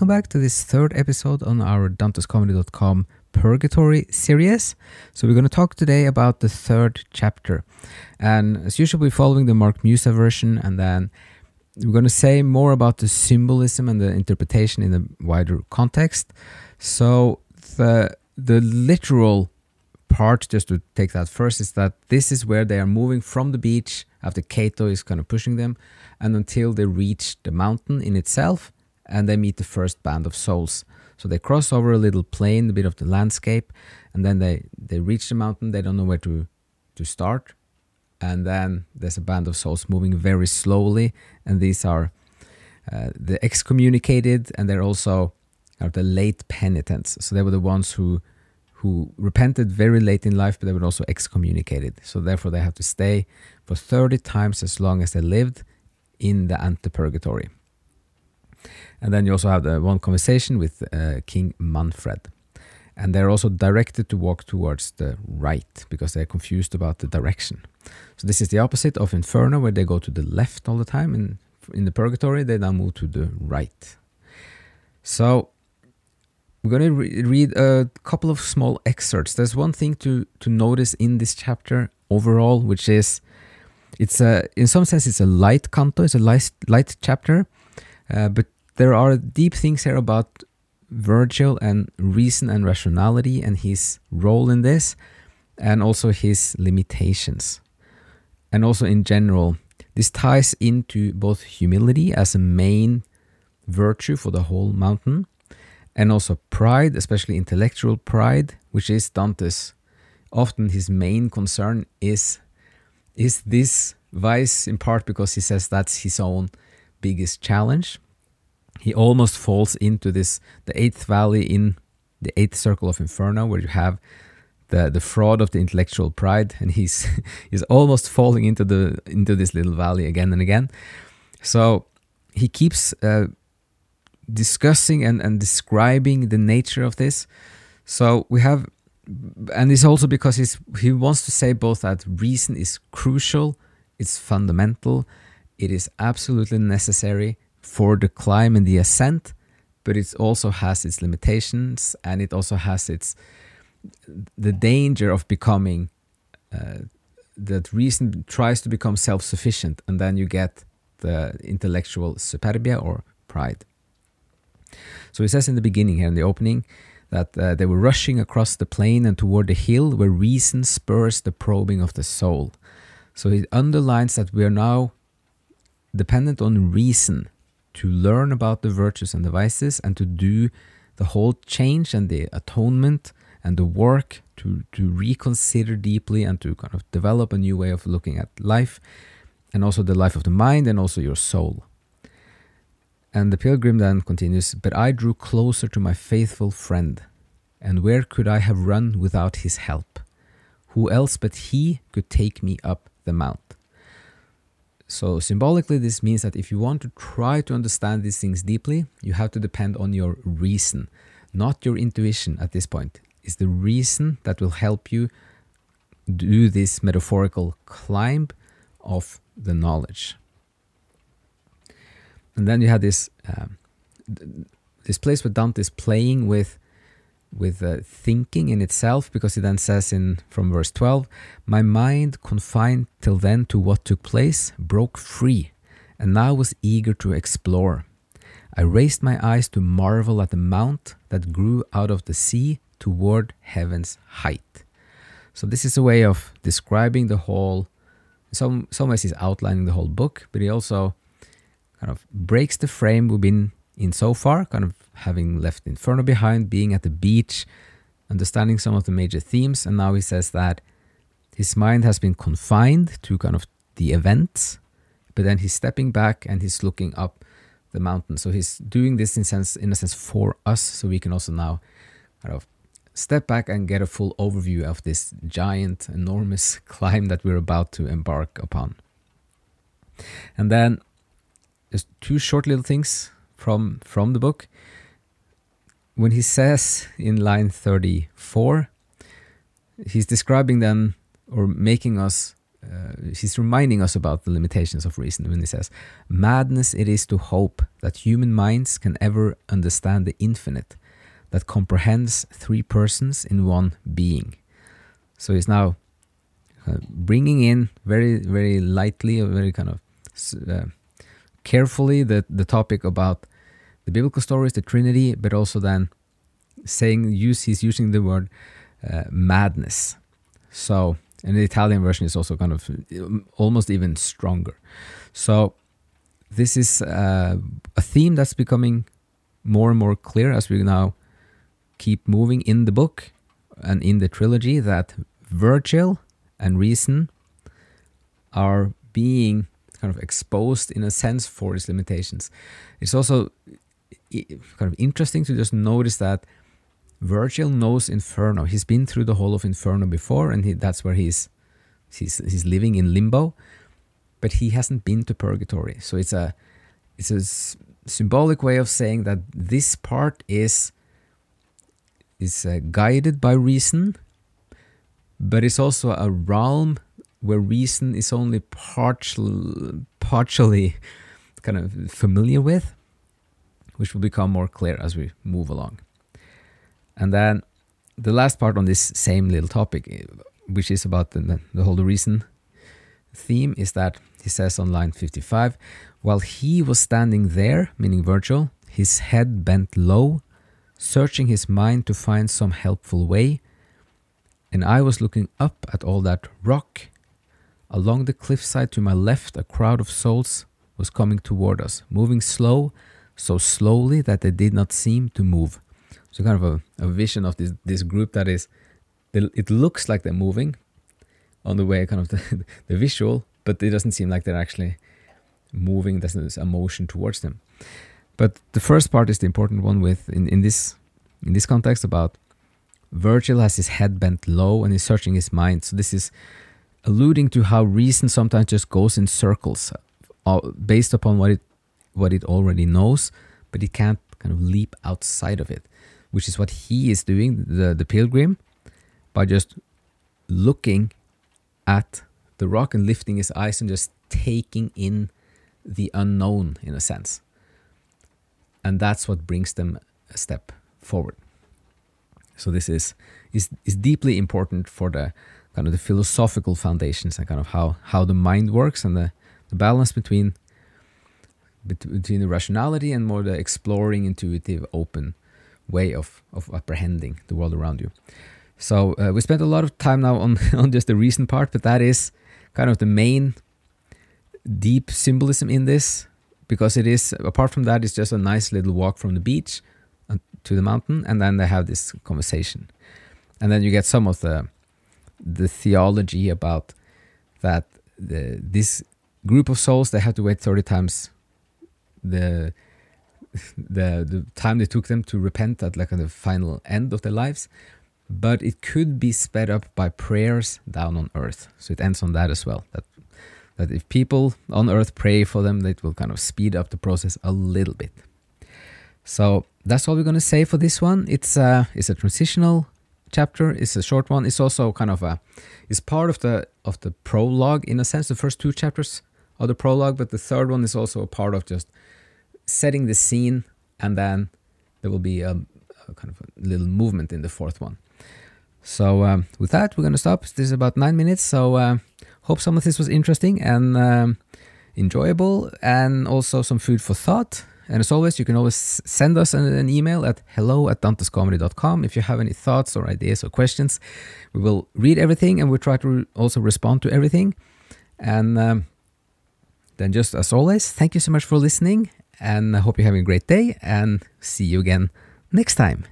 welcome back to this third episode on our dantescomedy.com Purgatory series. So, we're going to talk today about the third chapter. And as usual, we're following the Mark Musa version, and then we're going to say more about the symbolism and the interpretation in a wider context. So, the, the literal part, just to take that first, is that this is where they are moving from the beach after Cato is kind of pushing them, and until they reach the mountain in itself and they meet the first band of souls. So they cross over a little plain, a bit of the landscape, and then they, they reach the mountain. They don't know where to, to start. And then there's a band of souls moving very slowly, and these are uh, the excommunicated, and they're also are the late penitents. So they were the ones who who repented very late in life, but they were also excommunicated. So therefore, they have to stay for 30 times as long as they lived in the antipurgatory. And then you also have the one conversation with uh, King Manfred. And they're also directed to walk towards the right because they're confused about the direction. So this is the opposite of Inferno, where they go to the left all the time. And in the purgatory, they now move to the right. So we're going to re- read a couple of small excerpts. There's one thing to, to notice in this chapter overall, which is it's a in some sense it's a light canto, it's a light, light chapter, uh, but there are deep things here about Virgil and reason and rationality and his role in this, and also his limitations. And also in general, this ties into both humility as a main virtue for the whole mountain, and also pride, especially intellectual pride, which is Dante's often his main concern is is this vice in part because he says that's his own biggest challenge he almost falls into this the eighth valley in the eighth circle of inferno where you have the the fraud of the intellectual pride and he's he's almost falling into the into this little valley again and again. So he keeps uh, discussing and, and describing the nature of this. So we have and it's also because he's he wants to say both that reason is crucial it's fundamental it is absolutely necessary for the climb and the ascent, but it also has its limitations and it also has its the danger of becoming uh, that reason tries to become self-sufficient and then you get the intellectual superbia or pride. So he says in the beginning here in the opening that uh, they were rushing across the plain and toward the hill where reason spurs the probing of the soul. So he underlines that we are now dependent on reason to learn about the virtues and the vices and to do the whole change and the atonement and the work to, to reconsider deeply and to kind of develop a new way of looking at life and also the life of the mind and also your soul. And the pilgrim then continues, But I drew closer to my faithful friend, and where could I have run without his help? Who else but he could take me up the mount? So, symbolically, this means that if you want to try to understand these things deeply, you have to depend on your reason, not your intuition at this point. It's the reason that will help you do this metaphorical climb of the knowledge. And then you have this um, this place where Dante is playing with with uh, thinking in itself because he then says in from verse 12 my mind confined till then to what took place broke free and now was eager to explore. I raised my eyes to marvel at the mount that grew out of the sea toward heaven's height. So this is a way of describing the whole some some ways he's outlining the whole book but he also kind of breaks the frame we've been in so far, kind of having left Inferno behind, being at the beach, understanding some of the major themes, and now he says that his mind has been confined to kind of the events, but then he's stepping back and he's looking up the mountain. So he's doing this in sense in a sense for us, so we can also now kind of step back and get a full overview of this giant, enormous climb that we're about to embark upon. And then just two short little things from from the book when he says in line 34 he's describing then or making us uh, he's reminding us about the limitations of reason when he says, Madness it is to hope that human minds can ever understand the infinite that comprehends three persons in one being. So he's now uh, bringing in very, very lightly, or very kind of uh, carefully, the, the topic about the biblical stories, the Trinity, but also then saying, use he's using the word uh, madness. So, and the Italian version is also kind of um, almost even stronger. So, this is uh, a theme that's becoming more and more clear as we now keep moving in the book and in the trilogy that Virgil and reason are being kind of exposed in a sense for its limitations. It's also kind of interesting to just notice that Virgil knows Inferno. He's been through the whole of Inferno before, and he, that's where he's, he's he's living in limbo. But he hasn't been to purgatory, so it's a it's a symbolic way of saying that this part is is uh, guided by reason, but it's also a realm where reason is only partial, partially kind of familiar with, which will become more clear as we move along. And then the last part on this same little topic, eh, which is about the, the whole reason theme, is that he says on line 55 while he was standing there, meaning Virgil, his head bent low, searching his mind to find some helpful way, and I was looking up at all that rock. Along the cliffside to my left, a crowd of souls was coming toward us, moving slow, so slowly that they did not seem to move. So, kind of a, a vision of this, this group that is, it looks like they're moving on the way, kind of the, the visual, but it doesn't seem like they're actually moving. There's a motion towards them. But the first part is the important one with in, in this in this context about Virgil has his head bent low and he's searching his mind. So this is alluding to how reason sometimes just goes in circles uh, based upon what it what it already knows, but it can't kind of leap outside of it, which is what he is doing, the, the pilgrim, by just looking at the rock and lifting his eyes and just taking in the unknown in a sense and that's what brings them a step forward. So this is is is deeply important for the kind of the philosophical foundations and kind of how how the mind works and the, the balance between between the rationality and more the exploring, intuitive, open way of of apprehending the world around you. So uh, we spent a lot of time now on on just the recent part, but that is kind of the main deep symbolism in this because it is apart from that it's just a nice little walk from the beach to the mountain and then they have this conversation and then you get some of the the theology about that the, this group of souls they have to wait 30 times the the the time they took them to repent at like the final end of their lives but it could be sped up by prayers down on earth so it ends on that as well that that if people on earth pray for them, it will kind of speed up the process a little bit. So that's all we're going to say for this one. It's a, it's a transitional chapter. It's a short one. It's also kind of a it's part of the of the prologue in a sense. The first two chapters are the prologue, but the third one is also a part of just setting the scene, and then there will be a, a kind of a little movement in the fourth one. So um, with that, we're going to stop. This is about nine minutes. So. Uh, Hope some of this was interesting and um, enjoyable and also some food for thought. And as always, you can always send us an, an email at hello at dantescomedy.com if you have any thoughts or ideas or questions. We will read everything and we'll try to re- also respond to everything. And um, then, just as always, thank you so much for listening. And I hope you're having a great day and see you again next time.